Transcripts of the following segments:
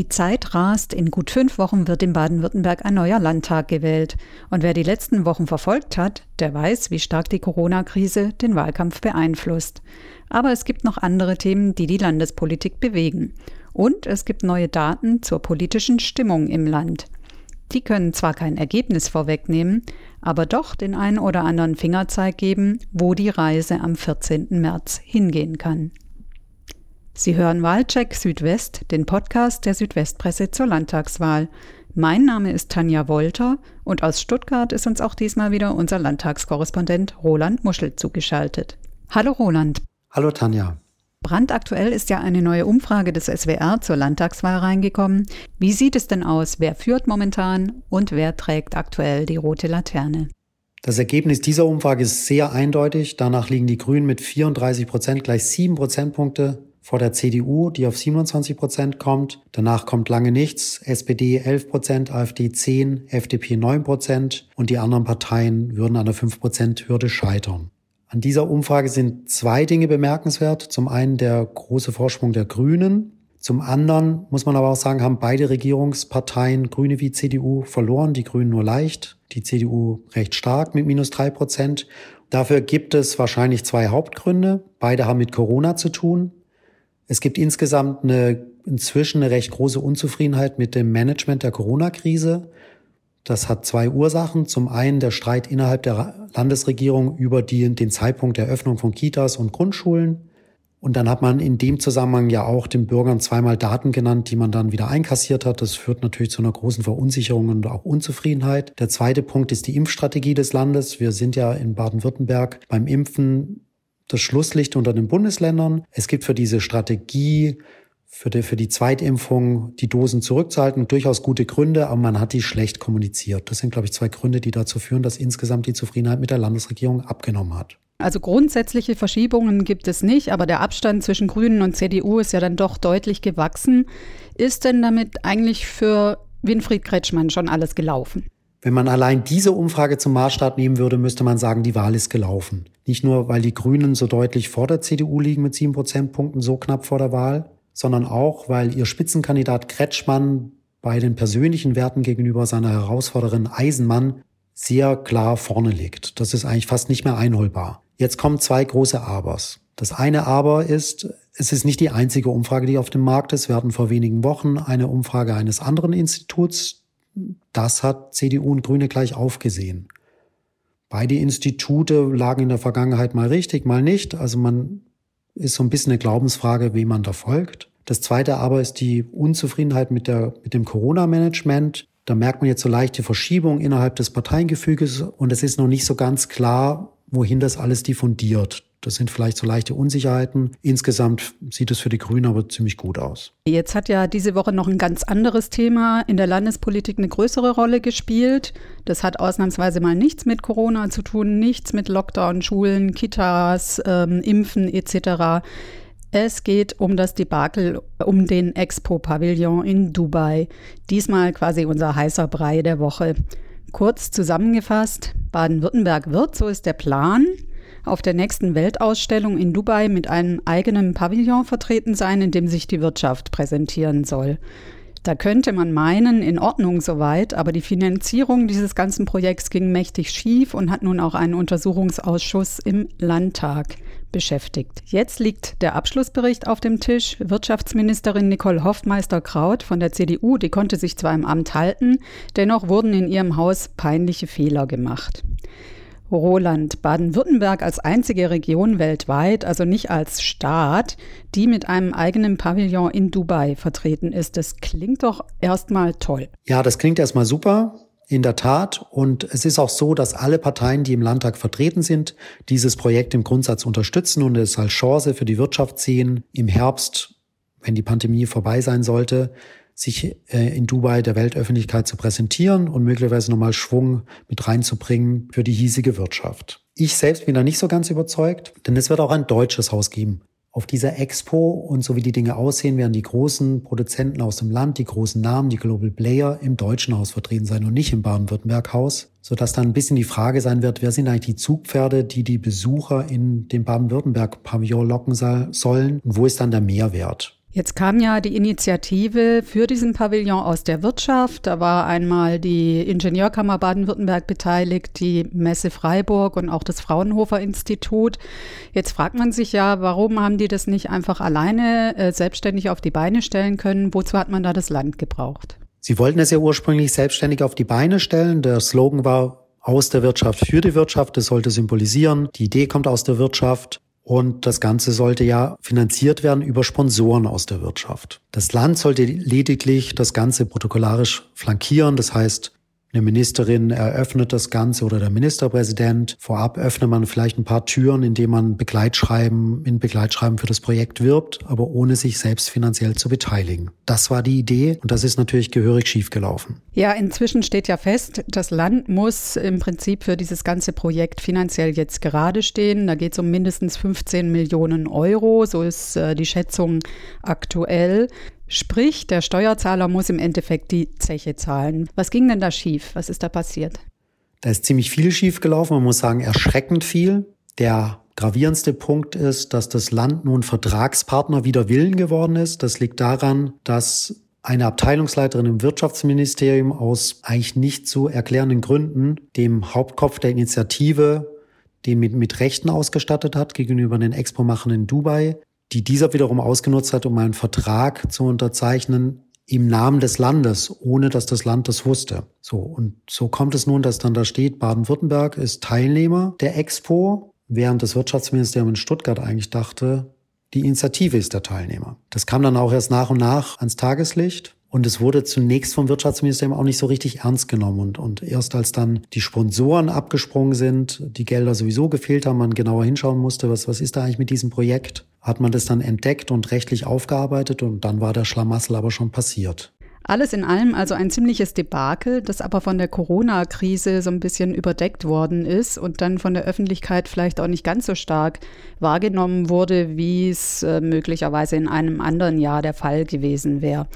Die Zeit rast, in gut fünf Wochen wird in Baden-Württemberg ein neuer Landtag gewählt. Und wer die letzten Wochen verfolgt hat, der weiß, wie stark die Corona-Krise den Wahlkampf beeinflusst. Aber es gibt noch andere Themen, die die Landespolitik bewegen. Und es gibt neue Daten zur politischen Stimmung im Land. Die können zwar kein Ergebnis vorwegnehmen, aber doch den einen oder anderen Fingerzeig geben, wo die Reise am 14. März hingehen kann. Sie hören Wahlcheck Südwest, den Podcast der Südwestpresse zur Landtagswahl. Mein Name ist Tanja Wolter und aus Stuttgart ist uns auch diesmal wieder unser Landtagskorrespondent Roland Muschel zugeschaltet. Hallo Roland. Hallo Tanja. Brandaktuell ist ja eine neue Umfrage des SWR zur Landtagswahl reingekommen. Wie sieht es denn aus? Wer führt momentan und wer trägt aktuell die rote Laterne? Das Ergebnis dieser Umfrage ist sehr eindeutig. Danach liegen die Grünen mit 34 Prozent gleich sieben Prozentpunkte vor der CDU, die auf 27 Prozent kommt. Danach kommt lange nichts. SPD 11 Prozent, AfD 10, FDP 9 Prozent und die anderen Parteien würden an der 5 Prozent Hürde scheitern. An dieser Umfrage sind zwei Dinge bemerkenswert. Zum einen der große Vorsprung der Grünen. Zum anderen muss man aber auch sagen, haben beide Regierungsparteien, Grüne wie CDU, verloren. Die Grünen nur leicht, die CDU recht stark mit minus drei Prozent. Dafür gibt es wahrscheinlich zwei Hauptgründe. Beide haben mit Corona zu tun. Es gibt insgesamt eine, inzwischen eine recht große Unzufriedenheit mit dem Management der Corona-Krise. Das hat zwei Ursachen. Zum einen der Streit innerhalb der Landesregierung über die, den Zeitpunkt der Öffnung von Kitas und Grundschulen. Und dann hat man in dem Zusammenhang ja auch den Bürgern zweimal Daten genannt, die man dann wieder einkassiert hat. Das führt natürlich zu einer großen Verunsicherung und auch Unzufriedenheit. Der zweite Punkt ist die Impfstrategie des Landes. Wir sind ja in Baden-Württemberg beim Impfen das Schlusslicht unter den Bundesländern. Es gibt für diese Strategie, für die, für die Zweitimpfung die Dosen zurückzuhalten, durchaus gute Gründe, aber man hat die schlecht kommuniziert. Das sind, glaube ich, zwei Gründe, die dazu führen, dass insgesamt die Zufriedenheit mit der Landesregierung abgenommen hat. Also grundsätzliche Verschiebungen gibt es nicht, aber der Abstand zwischen Grünen und CDU ist ja dann doch deutlich gewachsen. Ist denn damit eigentlich für Winfried Kretschmann schon alles gelaufen? Wenn man allein diese Umfrage zum Maßstab nehmen würde, müsste man sagen, die Wahl ist gelaufen. Nicht nur, weil die Grünen so deutlich vor der CDU liegen mit sieben Prozentpunkten, so knapp vor der Wahl, sondern auch, weil ihr Spitzenkandidat Kretschmann bei den persönlichen Werten gegenüber seiner Herausforderin Eisenmann sehr klar vorne liegt. Das ist eigentlich fast nicht mehr einholbar. Jetzt kommen zwei große Abers. Das eine Aber ist, es ist nicht die einzige Umfrage, die auf dem Markt ist. Wir hatten vor wenigen Wochen eine Umfrage eines anderen Instituts, das hat CDU und Grüne gleich aufgesehen. Beide Institute lagen in der Vergangenheit mal richtig, mal nicht. Also man ist so ein bisschen eine Glaubensfrage, wie man da folgt. Das zweite aber ist die Unzufriedenheit mit, der, mit dem Corona-Management. Da merkt man jetzt so leichte Verschiebung innerhalb des Parteiengefüges und es ist noch nicht so ganz klar, wohin das alles diffundiert. Das sind vielleicht so leichte Unsicherheiten. Insgesamt sieht es für die Grünen aber ziemlich gut aus. Jetzt hat ja diese Woche noch ein ganz anderes Thema in der Landespolitik eine größere Rolle gespielt. Das hat ausnahmsweise mal nichts mit Corona zu tun, nichts mit Lockdown, Schulen, Kitas, ähm, Impfen etc. Es geht um das Debakel um den Expo-Pavillon in Dubai. Diesmal quasi unser heißer Brei der Woche. Kurz zusammengefasst, Baden-Württemberg wird, so ist der Plan, auf der nächsten Weltausstellung in Dubai mit einem eigenen Pavillon vertreten sein, in dem sich die Wirtschaft präsentieren soll. Da könnte man meinen, in Ordnung soweit, aber die Finanzierung dieses ganzen Projekts ging mächtig schief und hat nun auch einen Untersuchungsausschuss im Landtag beschäftigt. Jetzt liegt der Abschlussbericht auf dem Tisch. Wirtschaftsministerin Nicole Hoffmeister-Kraut von der CDU, die konnte sich zwar im Amt halten, dennoch wurden in ihrem Haus peinliche Fehler gemacht. Roland, Baden-Württemberg als einzige Region weltweit, also nicht als Staat, die mit einem eigenen Pavillon in Dubai vertreten ist. Das klingt doch erstmal toll. Ja, das klingt erstmal super. In der Tat. Und es ist auch so, dass alle Parteien, die im Landtag vertreten sind, dieses Projekt im Grundsatz unterstützen und es als Chance für die Wirtschaft sehen, im Herbst, wenn die Pandemie vorbei sein sollte, sich äh, in Dubai der Weltöffentlichkeit zu präsentieren und möglicherweise nochmal Schwung mit reinzubringen für die hiesige Wirtschaft. Ich selbst bin da nicht so ganz überzeugt, denn es wird auch ein deutsches Haus geben. Auf dieser Expo und so wie die Dinge aussehen, werden die großen Produzenten aus dem Land, die großen Namen, die Global Player im deutschen Haus vertreten sein und nicht im Baden-Württemberg-Haus, sodass dann ein bisschen die Frage sein wird, wer sind eigentlich die Zugpferde, die die Besucher in den Baden-Württemberg-Pavillon locken sollen und wo ist dann der Mehrwert? Jetzt kam ja die Initiative für diesen Pavillon aus der Wirtschaft. Da war einmal die Ingenieurkammer Baden-Württemberg beteiligt, die Messe Freiburg und auch das Fraunhofer Institut. Jetzt fragt man sich ja, warum haben die das nicht einfach alleine äh, selbstständig auf die Beine stellen können? Wozu hat man da das Land gebraucht? Sie wollten es ja ursprünglich selbstständig auf die Beine stellen. Der Slogan war aus der Wirtschaft für die Wirtschaft. Das sollte symbolisieren, die Idee kommt aus der Wirtschaft. Und das Ganze sollte ja finanziert werden über Sponsoren aus der Wirtschaft. Das Land sollte lediglich das Ganze protokollarisch flankieren. Das heißt, eine Ministerin eröffnet das Ganze oder der Ministerpräsident. Vorab öffnet man vielleicht ein paar Türen, indem man Begleitschreiben in Begleitschreiben für das Projekt wirbt, aber ohne sich selbst finanziell zu beteiligen. Das war die Idee und das ist natürlich gehörig schiefgelaufen. Ja, inzwischen steht ja fest, das Land muss im Prinzip für dieses ganze Projekt finanziell jetzt gerade stehen. Da geht es um mindestens 15 Millionen Euro, so ist äh, die Schätzung aktuell. Sprich, der Steuerzahler muss im Endeffekt die Zeche zahlen. Was ging denn da schief? Was ist da passiert? Da ist ziemlich viel schief gelaufen. Man muss sagen, erschreckend viel. Der gravierendste Punkt ist, dass das Land nun Vertragspartner wider Willen geworden ist. Das liegt daran, dass eine Abteilungsleiterin im Wirtschaftsministerium aus eigentlich nicht zu erklärenden Gründen dem Hauptkopf der Initiative den mit, mit Rechten ausgestattet hat gegenüber den Expo-Machern in Dubai, die dieser wiederum ausgenutzt hat, um einen Vertrag zu unterzeichnen im Namen des Landes, ohne dass das Land das wusste. So, und so kommt es nun, dass dann da steht, Baden-Württemberg ist Teilnehmer der Expo, während das Wirtschaftsministerium in Stuttgart eigentlich dachte, die Initiative ist der Teilnehmer. Das kam dann auch erst nach und nach ans Tageslicht. Und es wurde zunächst vom Wirtschaftsministerium auch nicht so richtig ernst genommen. Und, und erst als dann die Sponsoren abgesprungen sind, die Gelder sowieso gefehlt haben, man genauer hinschauen musste, was, was ist da eigentlich mit diesem Projekt, hat man das dann entdeckt und rechtlich aufgearbeitet und dann war der Schlamassel aber schon passiert. Alles in allem also ein ziemliches Debakel, das aber von der Corona-Krise so ein bisschen überdeckt worden ist und dann von der Öffentlichkeit vielleicht auch nicht ganz so stark wahrgenommen wurde, wie es äh, möglicherweise in einem anderen Jahr der Fall gewesen wäre.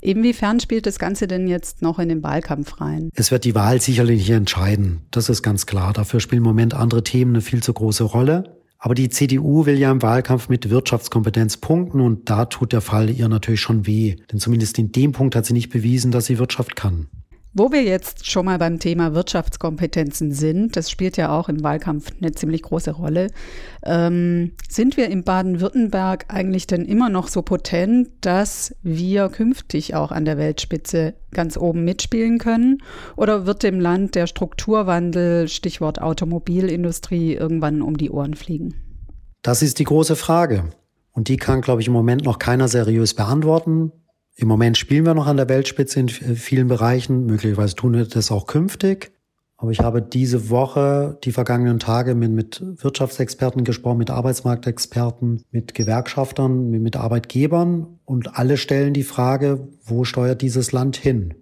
Inwiefern spielt das Ganze denn jetzt noch in den Wahlkampf rein? Es wird die Wahl sicherlich entscheiden. Das ist ganz klar. Dafür spielen im Moment andere Themen eine viel zu große Rolle. Aber die CDU will ja im Wahlkampf mit Wirtschaftskompetenz punkten und da tut der Fall ihr natürlich schon weh. Denn zumindest in dem Punkt hat sie nicht bewiesen, dass sie Wirtschaft kann. Wo wir jetzt schon mal beim Thema Wirtschaftskompetenzen sind, das spielt ja auch im Wahlkampf eine ziemlich große Rolle, ähm, sind wir in Baden-Württemberg eigentlich denn immer noch so potent, dass wir künftig auch an der Weltspitze ganz oben mitspielen können? Oder wird dem Land der Strukturwandel, Stichwort Automobilindustrie, irgendwann um die Ohren fliegen? Das ist die große Frage. Und die kann, glaube ich, im Moment noch keiner seriös beantworten. Im Moment spielen wir noch an der Weltspitze in vielen Bereichen. Möglicherweise tun wir das auch künftig. Aber ich habe diese Woche, die vergangenen Tage mit, mit Wirtschaftsexperten gesprochen, mit Arbeitsmarktexperten, mit Gewerkschaftern, mit, mit Arbeitgebern. Und alle stellen die Frage, wo steuert dieses Land hin?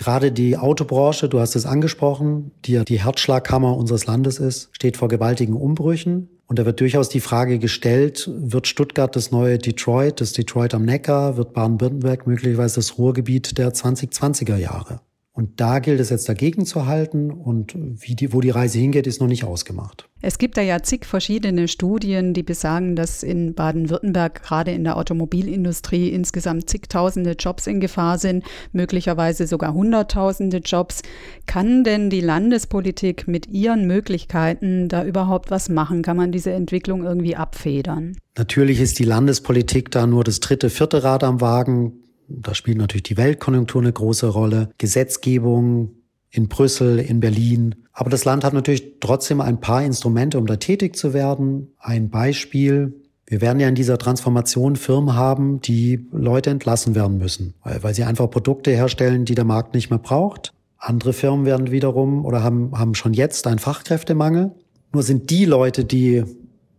Gerade die Autobranche, du hast es angesprochen, die die Herzschlagkammer unseres Landes ist, steht vor gewaltigen Umbrüchen. Und da wird durchaus die Frage gestellt, wird Stuttgart das neue Detroit, das Detroit am Neckar, wird Baden-Württemberg möglicherweise das Ruhrgebiet der 2020er Jahre? Und da gilt es jetzt dagegen zu halten und wie die, wo die Reise hingeht, ist noch nicht ausgemacht. Es gibt da ja zig verschiedene Studien, die besagen, dass in Baden-Württemberg gerade in der Automobilindustrie insgesamt zigtausende Jobs in Gefahr sind, möglicherweise sogar hunderttausende Jobs. Kann denn die Landespolitik mit ihren Möglichkeiten da überhaupt was machen? Kann man diese Entwicklung irgendwie abfedern? Natürlich ist die Landespolitik da nur das dritte, vierte Rad am Wagen. Da spielt natürlich die Weltkonjunktur eine große Rolle, Gesetzgebung in Brüssel, in Berlin. Aber das Land hat natürlich trotzdem ein paar Instrumente, um da tätig zu werden. Ein Beispiel. Wir werden ja in dieser Transformation Firmen haben, die Leute entlassen werden müssen, weil, sie einfach Produkte herstellen, die der Markt nicht mehr braucht. Andere Firmen werden wiederum oder haben, haben schon jetzt einen Fachkräftemangel. Nur sind die Leute, die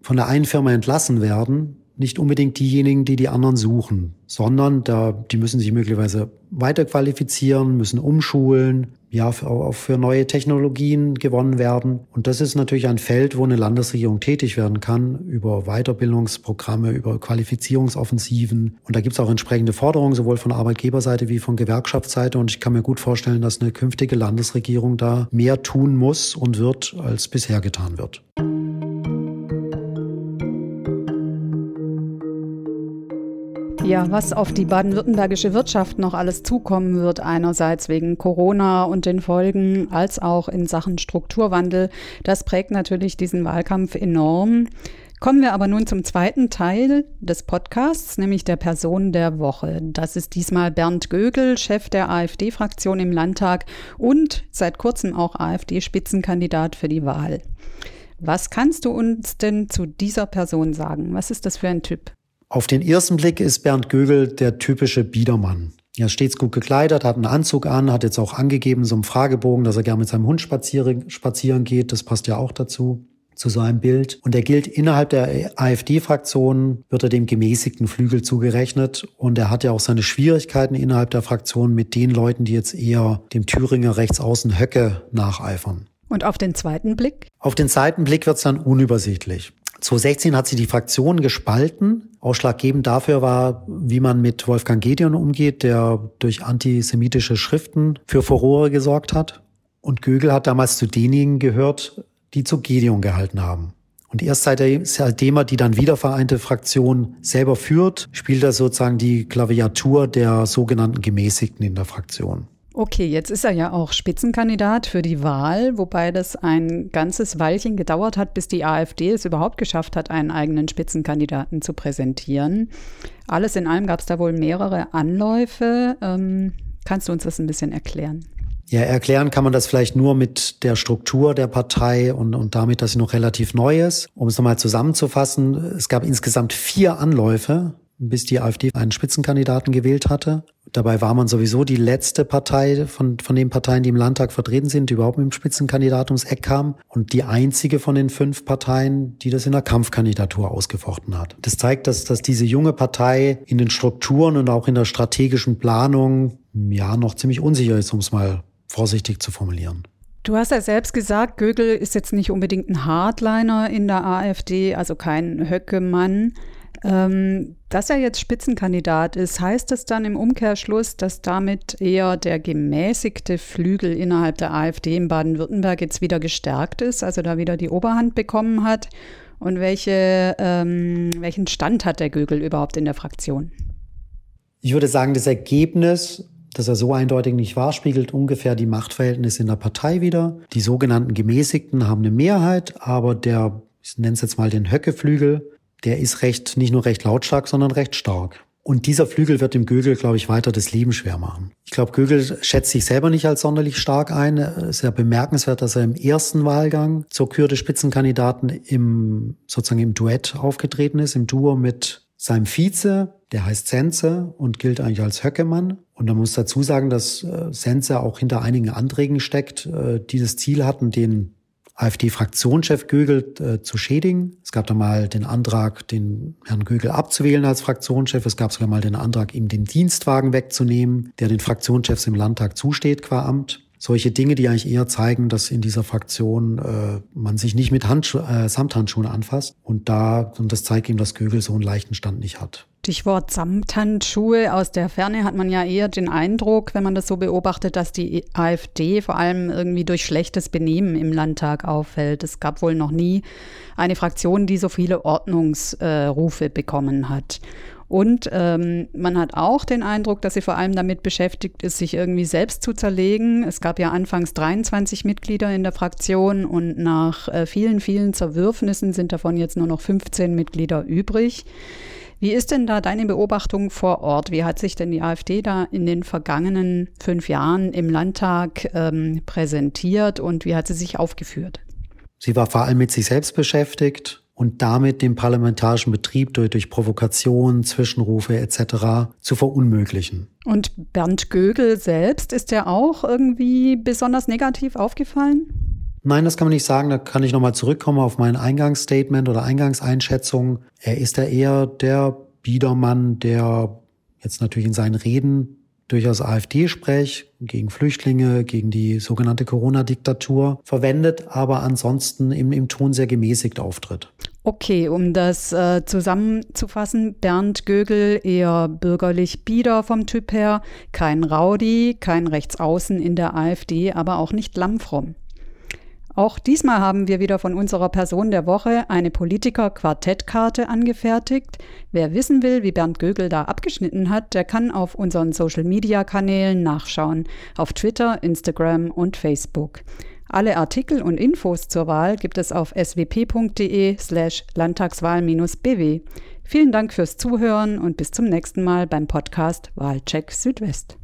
von der einen Firma entlassen werden, nicht unbedingt diejenigen, die die anderen suchen, sondern da, die müssen sich möglicherweise weiterqualifizieren, müssen umschulen, ja, auch für neue Technologien gewonnen werden. Und das ist natürlich ein Feld, wo eine Landesregierung tätig werden kann, über Weiterbildungsprogramme, über Qualifizierungsoffensiven. Und da gibt es auch entsprechende Forderungen, sowohl von Arbeitgeberseite wie von Gewerkschaftsseite. Und ich kann mir gut vorstellen, dass eine künftige Landesregierung da mehr tun muss und wird, als bisher getan wird. Ja, was auf die baden-württembergische Wirtschaft noch alles zukommen wird, einerseits wegen Corona und den Folgen, als auch in Sachen Strukturwandel, das prägt natürlich diesen Wahlkampf enorm. Kommen wir aber nun zum zweiten Teil des Podcasts, nämlich der Person der Woche. Das ist diesmal Bernd Gögel, Chef der AfD-Fraktion im Landtag und seit kurzem auch AfD-Spitzenkandidat für die Wahl. Was kannst du uns denn zu dieser Person sagen? Was ist das für ein Typ? Auf den ersten Blick ist Bernd Gögel der typische Biedermann. Er ist stets gut gekleidet, hat einen Anzug an, hat jetzt auch angegeben, so einem Fragebogen, dass er gerne mit seinem Hund spazieren, spazieren geht. Das passt ja auch dazu zu so einem Bild. Und er gilt innerhalb der AfD-Fraktion, wird er dem gemäßigten Flügel zugerechnet. Und er hat ja auch seine Schwierigkeiten innerhalb der Fraktion mit den Leuten, die jetzt eher dem Thüringer Rechtsaußen Höcke nacheifern. Und auf den zweiten Blick? Auf den zweiten Blick wird es dann unübersichtlich. 2016 hat sie die Fraktion gespalten. Ausschlaggebend dafür war, wie man mit Wolfgang Gedeon umgeht, der durch antisemitische Schriften für Furore gesorgt hat. Und Gögel hat damals zu denjenigen gehört, die zu Gedeon gehalten haben. Und erst seitdem er die dann wiedervereinte Fraktion selber führt, spielt er sozusagen die Klaviatur der sogenannten Gemäßigten in der Fraktion. Okay, jetzt ist er ja auch Spitzenkandidat für die Wahl, wobei das ein ganzes Weilchen gedauert hat, bis die AfD es überhaupt geschafft hat, einen eigenen Spitzenkandidaten zu präsentieren. Alles in allem gab es da wohl mehrere Anläufe. Ähm, kannst du uns das ein bisschen erklären? Ja, erklären kann man das vielleicht nur mit der Struktur der Partei und, und damit, dass sie noch relativ neu ist. Um es nochmal zusammenzufassen, es gab insgesamt vier Anläufe, bis die AfD einen Spitzenkandidaten gewählt hatte. Dabei war man sowieso die letzte Partei von, von den Parteien, die im Landtag vertreten sind, die überhaupt mit dem Spitzenkandidat ums Eck kam und die einzige von den fünf Parteien, die das in der Kampfkandidatur ausgefochten hat. Das zeigt, dass, dass diese junge Partei in den Strukturen und auch in der strategischen Planung ja noch ziemlich unsicher ist, um es mal vorsichtig zu formulieren. Du hast ja selbst gesagt, Gögel ist jetzt nicht unbedingt ein Hardliner in der AfD, also kein Höckemann. Ähm, dass er jetzt Spitzenkandidat ist, heißt das dann im Umkehrschluss, dass damit eher der gemäßigte Flügel innerhalb der AfD in Baden-Württemberg jetzt wieder gestärkt ist, also da wieder die Oberhand bekommen hat? Und welche, ähm, welchen Stand hat der Gögel überhaupt in der Fraktion? Ich würde sagen, das Ergebnis dass er so eindeutig nicht war, spiegelt ungefähr die Machtverhältnisse in der Partei wider. Die sogenannten Gemäßigten haben eine Mehrheit, aber der, ich nenne es jetzt mal den Höckeflügel, der ist recht, nicht nur recht lautstark, sondern recht stark. Und dieser Flügel wird dem Gögel, glaube ich, weiter das Leben schwer machen. Ich glaube, Gögel schätzt sich selber nicht als sonderlich stark ein. Es ist ja bemerkenswert, dass er im ersten Wahlgang zur Kür des Spitzenkandidaten im, sozusagen im Duett aufgetreten ist, im Duo mit seinem Vize, der heißt Sense und gilt eigentlich als Höckemann. Und man muss dazu sagen, dass äh, Sense auch hinter einigen Anträgen steckt, äh, die das Ziel hatten, den AfD-Fraktionschef Gögel äh, zu schädigen. Es gab da mal den Antrag, den Herrn Gögel abzuwählen als Fraktionschef. Es gab sogar mal den Antrag, ihm den Dienstwagen wegzunehmen, der den Fraktionschefs im Landtag zusteht qua Amt solche Dinge, die eigentlich eher zeigen, dass in dieser Fraktion äh, man sich nicht mit Handschu äh, Samthandschuhen anfasst. Und da, und das zeigt ihm, dass Gögel so einen leichten Stand nicht hat. Stichwort Samthandschuhe. Aus der Ferne hat man ja eher den Eindruck, wenn man das so beobachtet, dass die AfD vor allem irgendwie durch schlechtes Benehmen im Landtag auffällt. Es gab wohl noch nie eine Fraktion, die so viele Ordnungsrufe bekommen hat. Und ähm, man hat auch den Eindruck, dass sie vor allem damit beschäftigt ist, sich irgendwie selbst zu zerlegen. Es gab ja anfangs 23 Mitglieder in der Fraktion und nach äh, vielen, vielen Zerwürfnissen sind davon jetzt nur noch 15 Mitglieder übrig. Wie ist denn da deine Beobachtung vor Ort? Wie hat sich denn die AfD da in den vergangenen fünf Jahren im Landtag ähm, präsentiert und wie hat sie sich aufgeführt? Sie war vor allem mit sich selbst beschäftigt, und damit den parlamentarischen Betrieb durch, durch Provokation, Zwischenrufe etc. zu verunmöglichen. Und Bernd Gögel selbst, ist der auch irgendwie besonders negativ aufgefallen? Nein, das kann man nicht sagen. Da kann ich nochmal zurückkommen auf mein Eingangsstatement oder Eingangseinschätzung. Er ist ja eher der Biedermann, der jetzt natürlich in seinen Reden durchaus AfD-Sprech gegen Flüchtlinge, gegen die sogenannte Corona-Diktatur verwendet, aber ansonsten im, im Ton sehr gemäßigt auftritt. Okay, um das äh, zusammenzufassen, Bernd Gögel eher bürgerlich bieder vom Typ her, kein Rowdy, kein Rechtsaußen in der AfD, aber auch nicht lammfromm. Auch diesmal haben wir wieder von unserer Person der Woche eine Politiker-Quartettkarte angefertigt. Wer wissen will, wie Bernd Gögel da abgeschnitten hat, der kann auf unseren Social-Media-Kanälen nachschauen, auf Twitter, Instagram und Facebook. Alle Artikel und Infos zur Wahl gibt es auf swp.de slash Landtagswahl-bw. Vielen Dank fürs Zuhören und bis zum nächsten Mal beim Podcast Wahlcheck Südwest.